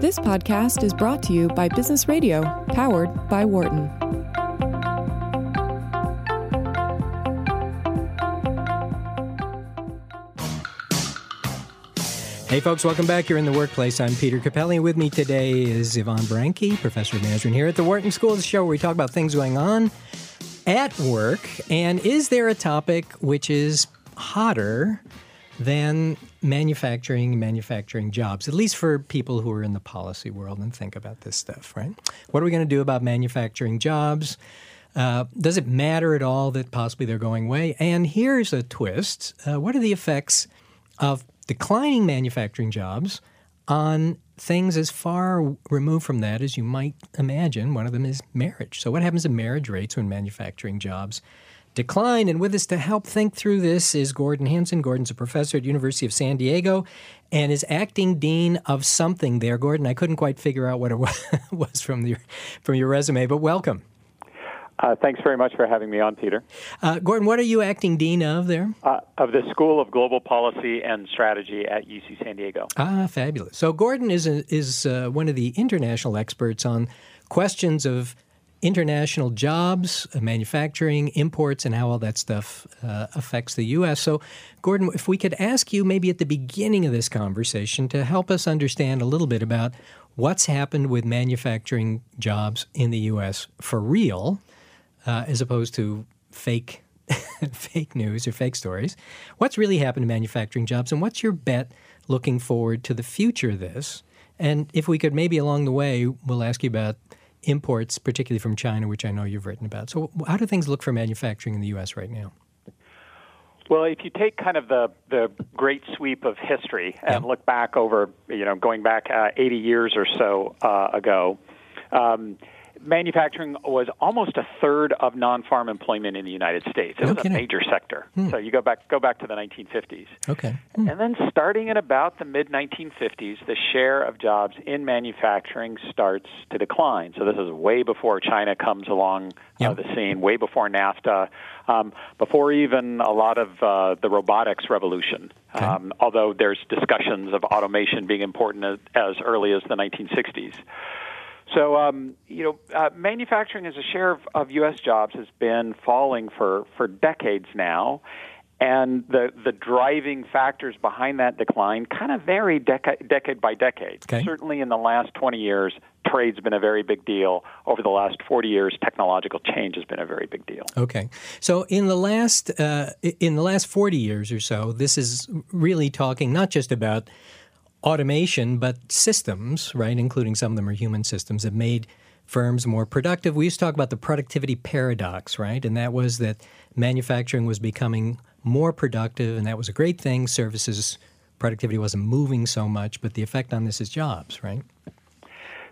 This podcast is brought to you by Business Radio, powered by Wharton. Hey, folks, welcome back. You're in the workplace. I'm Peter Cappelli. With me today is Iwan Barankay, professor of management here at the Wharton School of the Show, where we talk about things going on at work. And is there a topic which is hotter than manufacturing, manufacturing jobs, at least for people who are in the policy world and think about this stuff, right? What are we going to do about manufacturing jobs? Uh, does it matter at all that possibly they're going away? And here's a twist uh, what are the effects of declining manufacturing jobs on things as far removed from that as you might imagine. One of them is marriage. So, what happens to marriage rates when manufacturing jobs decline? And with us to help think through this is Gordon Hanson. Gordon's a professor at University of San Diego and is acting dean of something there. Gordon, I couldn't quite figure out what it was from your from your resume, but welcome. Uh, thanks very much for having me on, Peter. Uh, Gordon, what are you acting dean of there? Uh, of the School of Global Policy and Strategy at UC San Diego. Ah, fabulous. So Gordon is a, is uh, one of the international experts on questions of international jobs, uh, manufacturing, imports, and how all that stuff uh, affects the U.S. So, Gordon, if we could ask you maybe at the beginning of this conversation to help us understand a little bit about what's happened with manufacturing jobs in the U.S. for real uh, as opposed to fake fake news or fake stories. What's really happened to manufacturing jobs, and what's your bet looking forward to the future of this? And if we could maybe along the way, we'll ask you about imports, particularly from China, which I know you've written about. So, how do things look for manufacturing in the U.S. right now? Well, if you take kind of the, the great sweep of history and look back over, you know, going back uh, 80 years or so uh, ago, um, manufacturing was almost a third of non-farm employment in the United States. It No was kidding. a major sector. Hmm. So you go back go back to the 1950s. Okay. Hmm. And then starting in about the mid 1950s, the share of jobs in manufacturing starts to decline. So this is way before China comes along uh, Yep. the scene, way before NAFTA, um, before even a lot of uh, the robotics revolution. Okay. Um, although there's discussions of automation being important as, as early as the 1960s. So, um, you know, uh, manufacturing as a share of, of U.S. jobs has been falling for, for decades now. And the, the driving factors behind that decline kind of vary deca- decade by decade. Okay. Certainly in the last 20 years, trade's been a very big deal. Over the last 40 years, technological change has been a very big deal. Okay, so in the last uh, in the last forty years or so, this is really talking not just about automation, but systems, right? Including some of them are human systems have made firms more productive. We used to talk about the productivity paradox, right? And that was that manufacturing was becoming more productive, and that was a great thing. Services productivity wasn't moving so much, but the effect on this is jobs, right?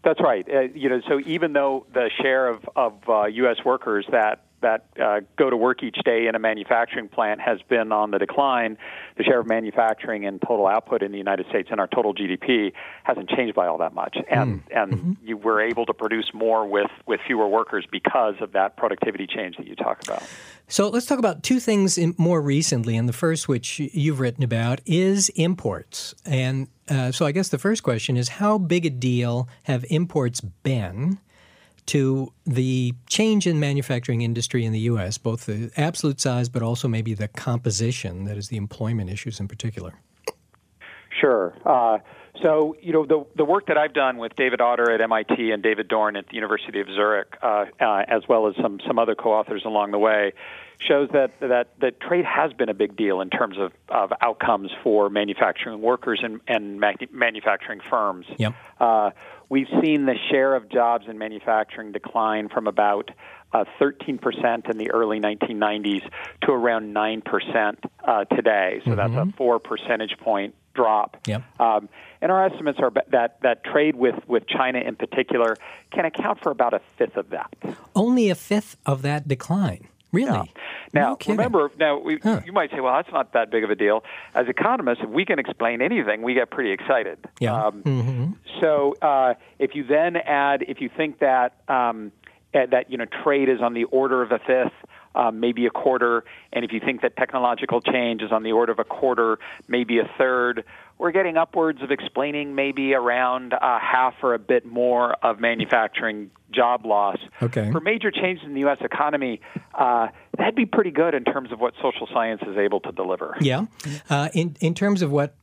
That's right. Uh, you know, so even though the share of, of uh, U.S. workers that that uh, go to work each day in a manufacturing plant has been on the decline, the share of manufacturing in total output in the United States and our total GDP hasn't changed by all that much. And and you were able to produce more with with fewer workers because of that productivity change that you talk about. So let's talk about two things in, more recently. And the first, which you've written about, is imports. And uh, so I guess the first question is how big a deal have imports been to the change in manufacturing industry in the U.S., both the absolute size, but also maybe the composition, that is, the employment issues in particular? Sure. Uh, so, you know, the, the work that I've done with David Autor at MIT and David Dorn at the University of Zurich, uh, uh, as well as some, some other co-authors along the way, shows that, that, that trade has been a big deal in terms of, of outcomes for manufacturing workers and, and ma- manufacturing firms. Yep. Uh, we've seen the share of jobs in manufacturing decline from about uh, 13% in the early 1990s to around 9% uh, today. So that's a four percentage point drop. Yep. Um, and our estimates are that that trade with, with China in particular can account for about a fifth of that. Only a fifth of that decline. Really? Now, now No remember, now we, Huh. you might say, well, that's not that big of a deal. As economists, if we can explain anything, we get pretty excited. Yeah. Um, Mhm. So uh, if you then add, if you think that um, uh, that you know trade is on the order of a fifth, um, maybe a quarter, and if you think that technological change is on the order of a quarter, maybe a third, we're getting upwards of explaining maybe around uh, half or a bit more of manufacturing job loss. Okay. For major changes in the U.S. economy, uh, that'd be pretty good in terms of what social science is able to deliver. Yeah. Uh, in in terms of what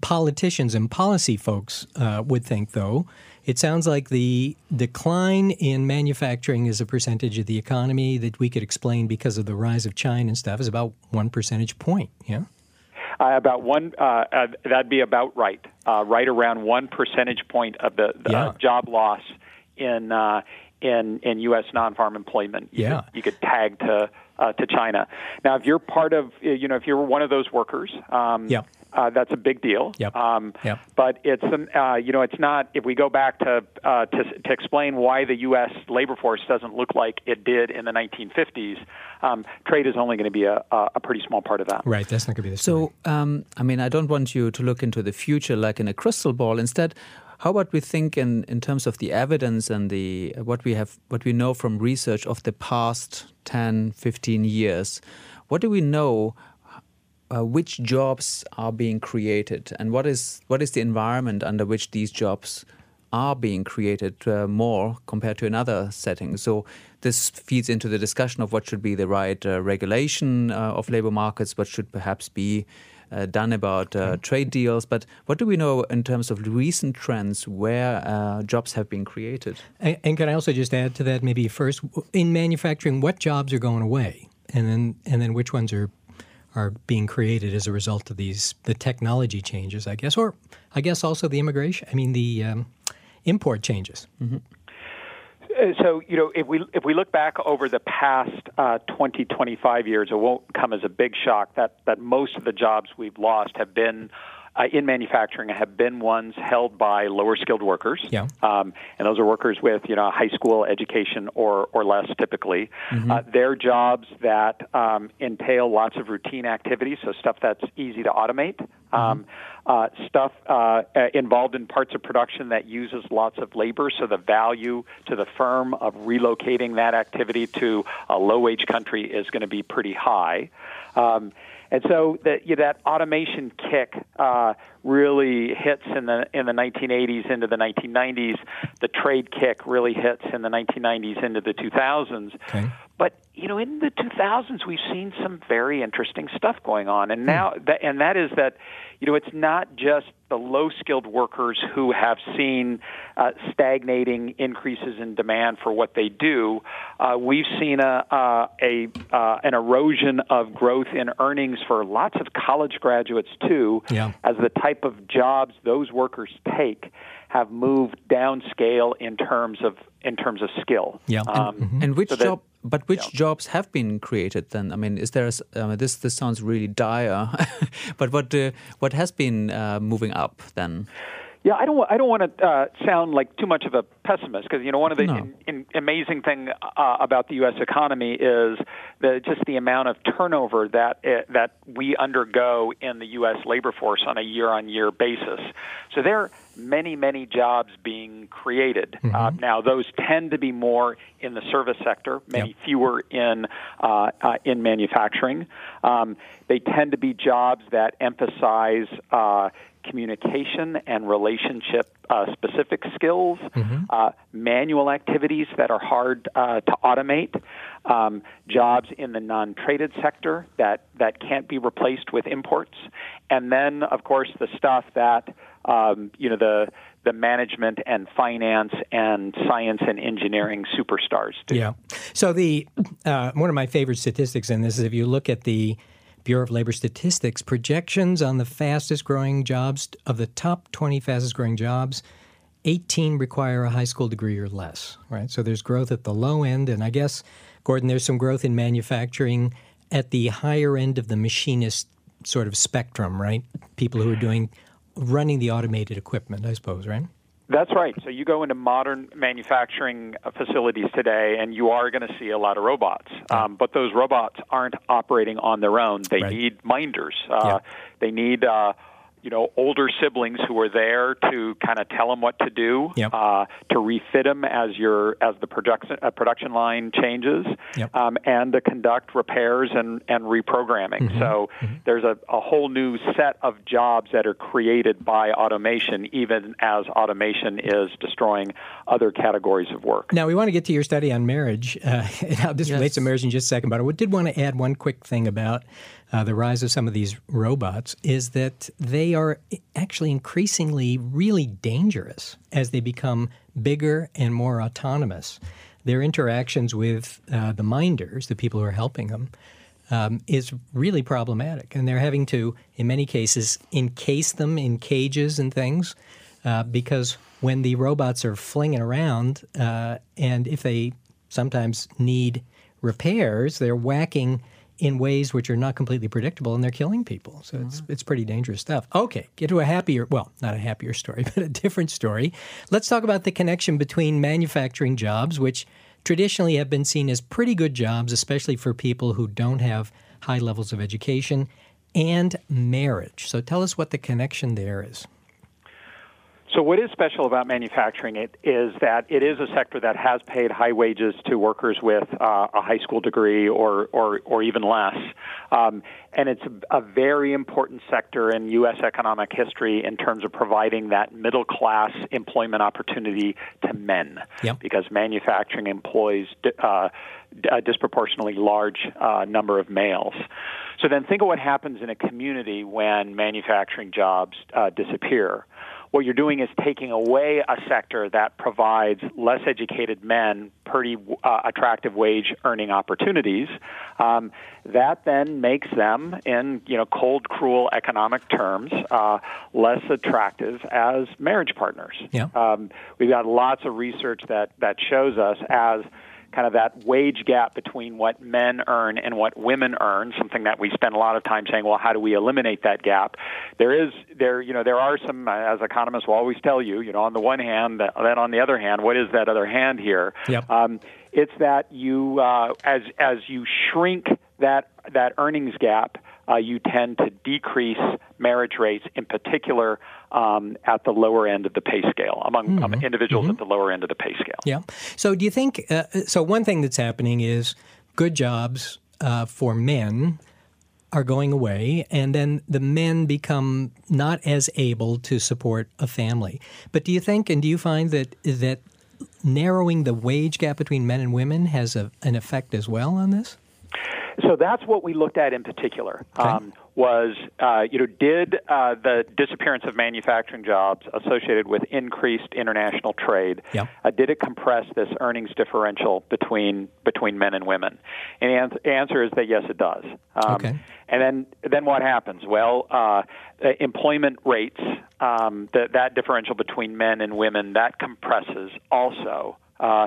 politicians and policy folks uh, would think, though, it sounds like the decline in manufacturing as a percentage of the economy that we could explain because of the rise of China and stuff is about one percentage point. Yeah. Uh, about one, uh, uh, that'd be about right. Uh, right around one percentage point of the, the Yeah. job loss in uh, in in U.S. non-farm employment. You Yeah. could, you could tag to uh, to China. Now, if you're part of, you know, if you're one of those workers, um, Yeah. Uh, that's a big deal. Yep. Um, Yep. But it's an, uh, you know, it's not. If we go back to, uh, to to explain why the U.S. labor force doesn't look like it did in the 1950s, um, trade is only going to be a, a a pretty small part of that. Right. That's not going to be the story. So, um, I mean, I don't want you to look into the future like in a crystal ball. Instead, how about we think in, in terms of the evidence and the what we have, what we know from research of the past 10, 15 years? What do we know? Uh, which jobs are being created, and what is what is the environment under which these jobs are being created uh, more compared to another setting. So this feeds into the discussion of what should be the right uh, regulation uh, of labor markets, what should perhaps be uh, done about uh, trade deals. But what do we know in terms of recent trends where uh, jobs have been created? And, and can I also just add to that, maybe first in manufacturing, what jobs are going away, and then and then which ones are are being created as a result of these the technology changes, I guess, or I guess also the immigration. I mean the um, import changes. Uh, So you know, if we if we look back over the past uh, 20, 25 years, it won't come as a big shock that that most of the jobs we've lost have been. Uh, in manufacturing, have been ones held by lower skilled workers, Yeah. um, and those are workers with you know high school education or or less typically. Uh, they're jobs that um, entail lots of routine activities, so stuff that's easy to automate. Um, uh, stuff uh, uh, involved in parts of production that uses lots of labor, so the value to the firm of relocating that activity to a low wage country is going to be pretty high. Um, and so that, you know, that automation kick uh, really hits in the in the 1980s into the 1990s. The trade kick really hits in the 1990s into the 2000s. Okay. But you know, in the 2000s, we've seen some very interesting stuff going on, and now that, and that is that, you know, it's not just the low-skilled workers who have seen uh, stagnating increases in demand for what they do. Uh, we've seen a, uh, a uh, an erosion of growth in earnings for lots of college graduates too, Yeah. as the type of jobs those workers take have moved downscale in terms of in terms of skill. Yeah. Um, And which So that- job? But which jobs have been created then? I mean, is there? A, uh, this this sounds really dire. but what uh, what has been uh, moving up then? Yeah, I don't. I don't want to uh, sound like too much of a pessimist because you know one of the No. in, in, amazing thing uh, about the U.S. economy is the just the amount of turnover that uh, that we undergo in the U.S. labor force on a year-on-year basis. So there are many, many jobs being created. Uh, now, those tend to be more in the service sector, many Yep. fewer in uh, uh, in manufacturing. Um, they tend to be jobs that emphasize. Communication and relationship uh, specific skills, uh, manual activities that are hard uh, to automate, um, jobs in the non traded sector that, that can't be replaced with imports, and then, of course, the stuff that um, you know the the management and finance and science and engineering superstars do. Yeah. So the uh, one of my favorite statistics in this is if you look at the Bureau of Labor Statistics projections on the fastest growing jobs of the top 20 fastest growing jobs, 18 require a high school degree or less, right? So there's growth at the low end and I guess Gordon there's some growth in manufacturing at the higher end of the machinist sort of spectrum, right? People who are doing running the automated equipment, I suppose, right? That's right. So you go into modern manufacturing uh, facilities today, and you are going to see a lot of robots. Um, but those robots aren't operating on their own. They Right. need minders. Uh, Yeah. They need. Uh, you know older siblings who are there to kind of tell them what to do, Yep. uh, to refit them as your as the production uh, production line changes, Yep. um, and to conduct repairs and and reprogramming. Mm-hmm. So there's a, a whole new set of jobs that are created by automation, even as automation is destroying other categories of work. Now, we want to get to your study on marriage uh, and how this Yes. relates to marriage in just a second, but I did want to add one quick thing about uh, the rise of some of these robots is that they are actually increasingly really dangerous as they become bigger and more autonomous. Their interactions with uh, the minders, the people who are helping them, um, is really problematic. And they're having to, in many cases, encase them in cages and things uh, because when the robots are flinging around, uh, and if they sometimes need repairs, they're whacking in ways which are not completely predictable and they're killing people. So it's, it's pretty dangerous stuff. Okay, get to a happier, well, not a happier story, but a different story. Let's talk about the connection between manufacturing jobs, which traditionally have been seen as pretty good jobs, especially for people who don't have high levels of education, and marriage. So tell us what the connection there is. So, what is special about manufacturing it is that it is a sector that has paid high wages to workers with uh, a high school degree or, or, or even less. Um, and it's a, very important sector in U.S. economic history in terms of providing that middle class employment opportunity to men. Yep. Because manufacturing employs uh, a disproportionately large uh, number of males. So then think of what happens in a community when manufacturing jobs uh, disappear what you're doing is taking away a sector that provides less educated men pretty uh, attractive wage earning opportunities. Um, that then makes them, in you know cold, cruel economic terms, uh, less attractive as marriage partners. Yeah. Um, we've got lots of research that that shows us as kind of that wage gap between what men earn and what women earn, something that we spend a lot of time saying, well, how do we eliminate that gap? There is there you know there are some as economists will always tell you, you know, on the one hand, then on the other hand, what is that other hand here? Yep. Um, it's that you uh, as as you shrink that that earnings gap, uh, you tend to decrease marriage rates, in particular um, at the lower end of the pay scale among um, individuals at the lower end of the pay scale. Yeah. So do you think? Uh, so one thing that's happening is good jobs uh, for men are going away, and then the men become not as able to support a family. But do you think, and do you find that that narrowing the wage gap between men and women has a, an effect as well on this? So that's what we looked at in particular. Okay. Um, was uh, you know did uh, the disappearance of manufacturing jobs associated with increased international trade Yep. uh, did it compress this earnings differential between between men and women? And the answer is that yes, it does. Um, Okay. And then then what happens? Well, uh, uh, employment rates um, that that differential between men and women that compresses also. Uh,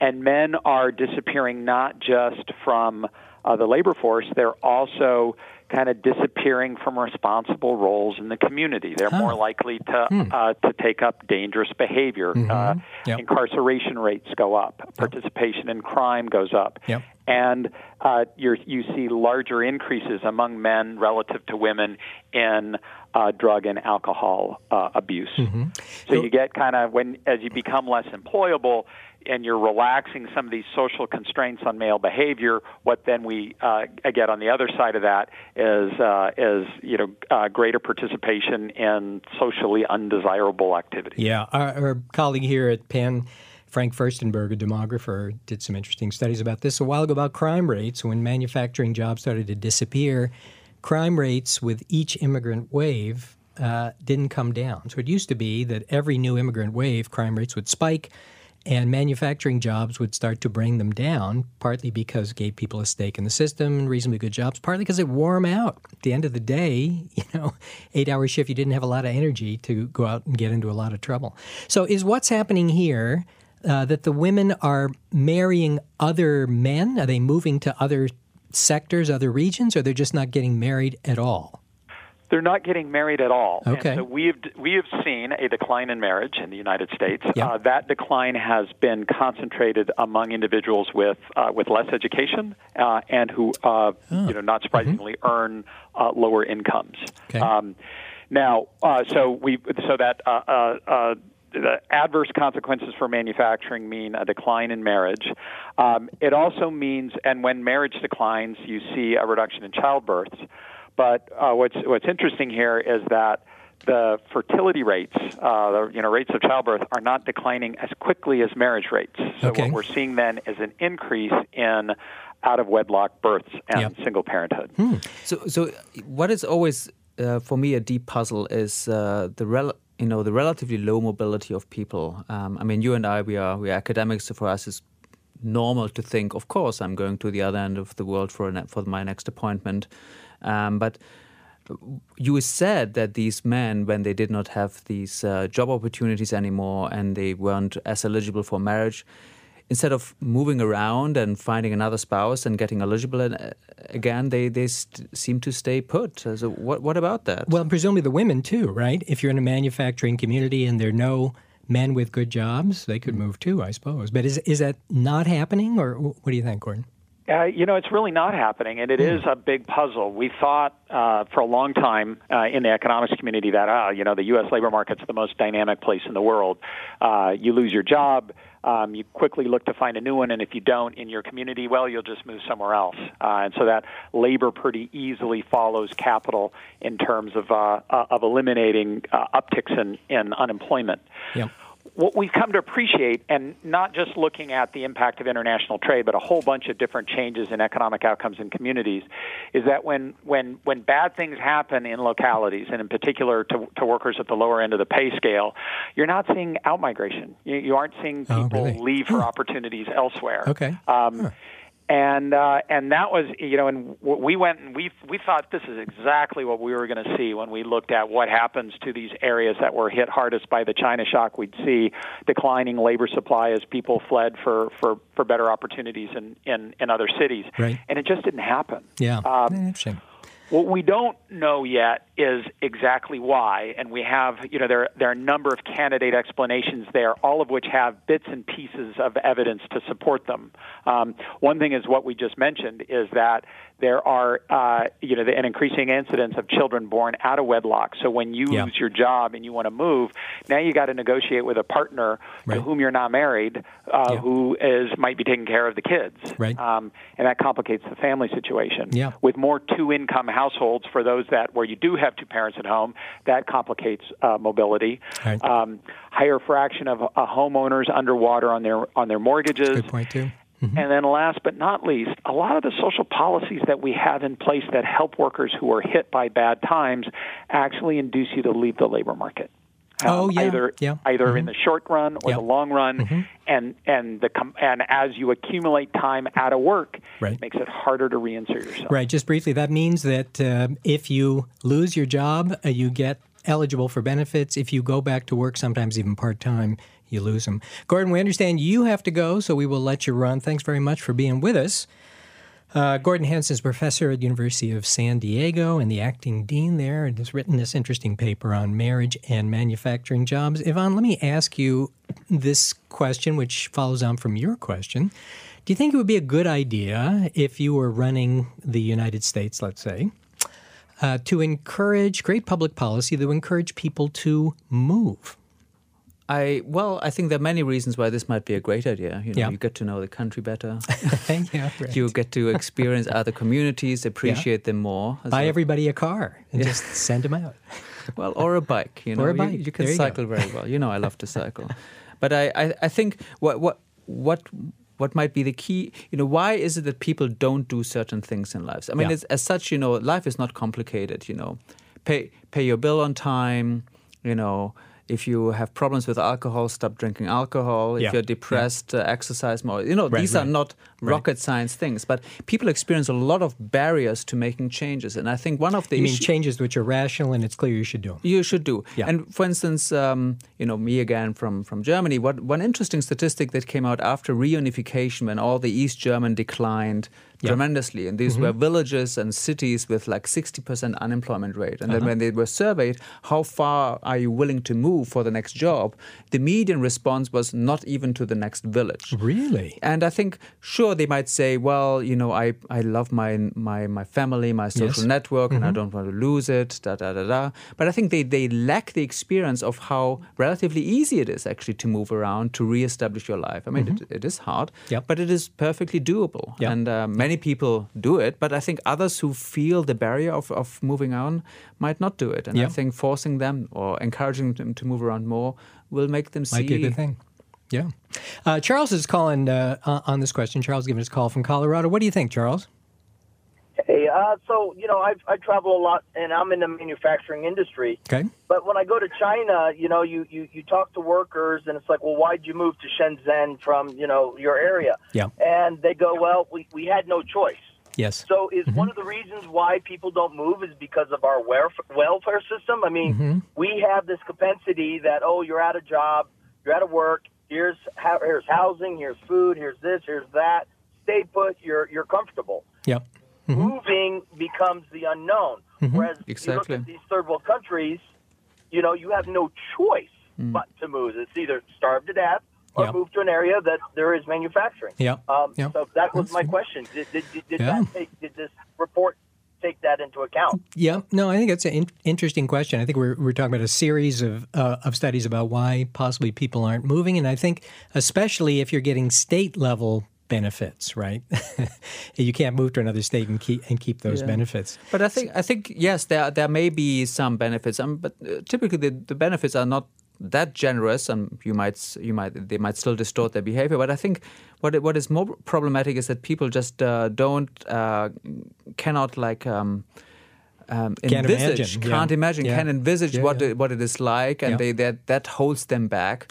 and men are disappearing not just from uh, the labor force; they're also kind of disappearing from responsible roles in the community. They're more likely to uh, to take up dangerous behavior. Uh, Yep. Incarceration rates go up. Participation in crime goes up. Yep. And uh, you're, you see larger increases among men relative to women in uh, drug and alcohol uh, abuse. So you get kind of when as you become less employable and you're relaxing some of these social constraints on male behavior. What then we uh, get on the other side of that is uh, is you know uh, greater participation in socially undesirable activities. Yeah, our, our colleague here at Penn, Frank Furstenberg, a demographer, did some interesting studies about this a while ago about crime rates. When manufacturing jobs started to disappear, crime rates with each immigrant wave uh, didn't come down. So it used to be that every new immigrant wave, crime rates would spike. And manufacturing jobs would start to bring them down, partly because gave people a stake in the system reasonably good jobs, partly because it wore them out. At the end of the day, you know, eight hour shift, you didn't have a lot of energy to go out and get into a lot of trouble. So, is what's happening here uh, that the women are marrying other men? Are they moving to other sectors, other regions, or they're just not getting married at all? They're not getting married at all. Okay. And so we have we have seen a decline in marriage in the United States. Yeah. Uh, that decline has been concentrated among individuals with uh, with less education uh, and who, uh, Oh. you know, not Mm-hmm. surprisingly, earn uh, lower incomes. Okay. Um, Now, uh, so we so that uh, uh, uh, the adverse consequences for manufacturing mean a decline in marriage. Um, it also means, and when marriage declines, you see a reduction in childbirths. But uh, what's what's interesting here is that the fertility rates, uh, the you know rates of childbirth, are not declining as quickly as marriage rates. So Okay. what we're seeing then is an increase in out of wedlock births and Yep. single parenthood. So, so what is always uh, for me a deep puzzle is uh, the rel- you know the relatively low mobility of people. Um, I mean, you and I, we are we are academics, so for us it's normal to think, of course, I'm going to the other end of the world for an, for my next appointment. Um, but you said that these men, when they did not have these uh, job opportunities anymore and they weren't as eligible for marriage, instead of moving around and finding another spouse and getting eligible uh, again, they they st- seem to stay put. Uh, So what what about that? Well, presumably the women too, right? If you're in a manufacturing community and there are no men with good jobs, they could move too, I suppose. But is is that not happening, or what do you think, Gordon? Uh, you know, it's really not happening, and it is a big puzzle. We thought uh, for a long time uh, in the economics community that, ah, you know, the U.S. labor market's the most dynamic place in the world. Uh, you lose your job, um, you quickly look to find a new one, and if you don't in your community, well, you'll just move somewhere else. Uh, and so that labor pretty easily follows capital in terms of uh, uh, of eliminating uh, upticks in, in unemployment Yeah. What we've come to appreciate, and not just looking at the impact of international trade, but a whole bunch of different changes in economic outcomes in communities, is that when when when bad things happen in localities, and in particular to, to workers at the lower end of the pay scale, you're not seeing outmigration. You, you aren't seeing Oh, people really? leave for opportunities elsewhere. Okay. Um, And uh, and that was you know and we went and we we thought this is exactly what we were going to see when we looked at what happens to these areas that were hit hardest by the China shock. We'd see declining labor supply as people fled for for, for better opportunities in, in in other cities, Right. and it just didn't happen. Yeah. Um, Interesting. What we don't know yet is exactly why, and we have, you know, there there are a number of candidate explanations there, all of which have bits and pieces of evidence to support them. Um, one thing is what we just mentioned is that there are, uh, you know, an increasing incidence of children born out of wedlock. So when you Yeah. lose your job and you want to move, now you got to negotiate with a partner Right. to whom you're not married, uh, Yeah. who is might be taking care of the kids, Right. um, and that complicates the family situation Yeah. with more two-income households for those that where you do have two parents at home, that complicates uh, mobility. Right. Um, higher fraction of uh, homeowners underwater on their on their mortgages. Good point too. And then last but not least, a lot of the social policies that we have in place that help workers who are hit by bad times actually induce you to leave the labor market. Um, Oh, yeah, Either yeah. either in the short run or Yeah. the long run, and and the com- and as you accumulate time out of work, Right. it makes it harder to reinsert yourself. Right. Just briefly, that means that uh, if you lose your job, uh, you get eligible for benefits. If you go back to work, sometimes even part time, you lose them. Gordon, we understand you have to go, so we will let you run. Thanks very much for being with us. Uh, Gordon Hanson is professor at University of San Diego and the acting dean there, and has written this interesting paper on marriage and manufacturing jobs. Yvonne, let me ask you this question, which follows on from your question. Do you think it would be a good idea if you were running the United States, let's say, uh, to encourage great public policy to encourage people to move? I well, I think there are many reasons why this might be a great idea. You know, Yeah. you get to know the country better. yeah, right. you get to experience other communities, appreciate them more. Buy well. everybody a car and just send them out. Well, or a bike. You know, Or a You- bike. You, can There you cycle very well. You know, I love to cycle, but I, I, I think what what what what might be the key. You know, why is it that people don't do certain things in lives? I mean, Yeah. it's, as such, you know, life is not complicated. You know, pay pay your bill on time. You know. If you have problems with alcohol, stop drinking alcohol. If Yeah. you're depressed, uh, exercise more. You know, Right, these are not rocket science things, but people experience a lot of barriers to making changes. And I think one of the You mean changes which are rational and it's clear you should do them? you should do. Yeah. And for instance, um, you know, me again from, from Germany, what, one interesting statistic that came out after reunification when all the East German declined Yeah. tremendously. And these were villages and cities with like 60% unemployment rate. And then when they were surveyed, how far are you willing to move for the next job? The median response was not even to the next village. Really? And I think, sure, they might say, well, you know, I, I love my, my, my family, my social Yes. Mm-hmm. network, and I don't want to lose it, da, da, da, da. But I think they, they lack the experience of how relatively easy it is actually to move around, to reestablish your life. I mean, it, it is hard, Mm-hmm. Yep. but it is perfectly doable. Yep. And uh, many people do it, but I think others who feel the barrier of, of moving on might not do it. And I think forcing them or encouraging them to move around more will make them see Might be a good thing. Yeah. Uh, Charles is calling uh, on on this question. Charles giving us a call from Colorado. What do you think, Charles? Hey, uh, so you know, I I travel a lot, and I'm in the manufacturing industry. Okay. But when I go to China, you know, you you you talk to workers, and it's like, well, why'd you move to Shenzhen from you know your area? Yeah. And they go, well, we we had no choice. Yes. So is one of the reasons why people don't move is because of our welfare system? I mean, we have this propensity that oh, you're out of job, you're out of work. Here's here's housing, here's food, here's this, here's that. Stay put. You're you're comfortable Yep. Moving becomes the unknown. Whereas you Exactly. look at these third world countries, you know, you have no choice but to move. It's either starve to death or Yeah. move to an area that there is manufacturing. Yeah. Um, Yeah. So that was That's my question. Did, did, did, did Yeah. that take, did this report take that into account? Yeah, no, I think that's an in- interesting question. I think we're, we're talking about a series of uh, of studies about why possibly people aren't moving, and I think especially if you're getting state level benefits, right? you can't move to another state and keep and keep those benefits. But I think I think yes, there there may be some benefits, um, but uh, typically the, the benefits are not that generous, and you might you might they might still distort their behavior. But I think what what is more problematic is that people just uh, don't uh, cannot like. Um, um, Can't envisage, imagine, can't imagine, Yeah. can envisage Yeah, what yeah. It, what it is like, and Yeah. they that that holds them back.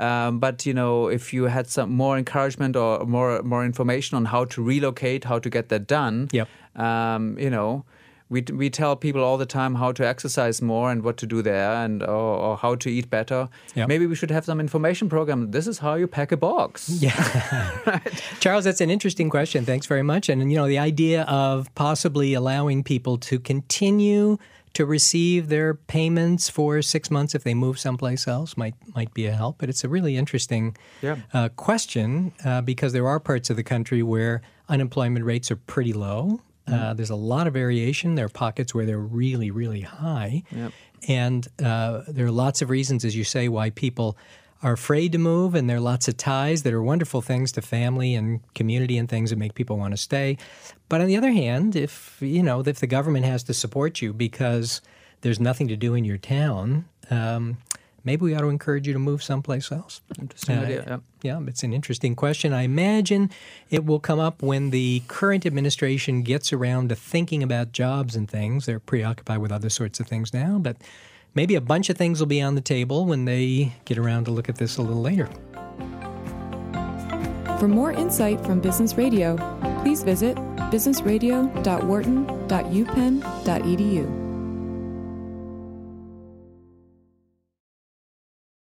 Um, but you know, if you had some more encouragement or more more information on how to relocate, how to get that done, Yep. um, you know, we we tell people all the time how to exercise more and what to do there, and or, or how to eat better. Yep. Maybe we should have some information program. This is how you pack a box. Yeah. Charles, that's an interesting question. Thanks very much. And, you know, the idea of possibly allowing people to continue to receive their payments for six months if they move someplace else might might be a help. But it's a really interesting Yeah. uh, question uh, because there are parts of the country where unemployment rates are pretty low. Uh, there's a lot of variation. There are pockets where they're really, really high. Yep. And uh, there are lots of reasons, as you say, why people are afraid to move. And there are lots of ties that are wonderful things to family and community and things that make people want to stay. But on the other hand, if you know, if the government has to support you because there's nothing to do in your town, um, maybe we ought to encourage you to move someplace else. Interesting Uh, idea. Yeah. Yeah, it's an interesting question. I imagine it will come up when the current administration gets around to thinking about jobs and things. They're preoccupied with other sorts of things now, but maybe a bunch of things will be on the table when they get around to look at this a little later. For more insight from Business Radio, please visit businessradio.wharton.upenn.edu.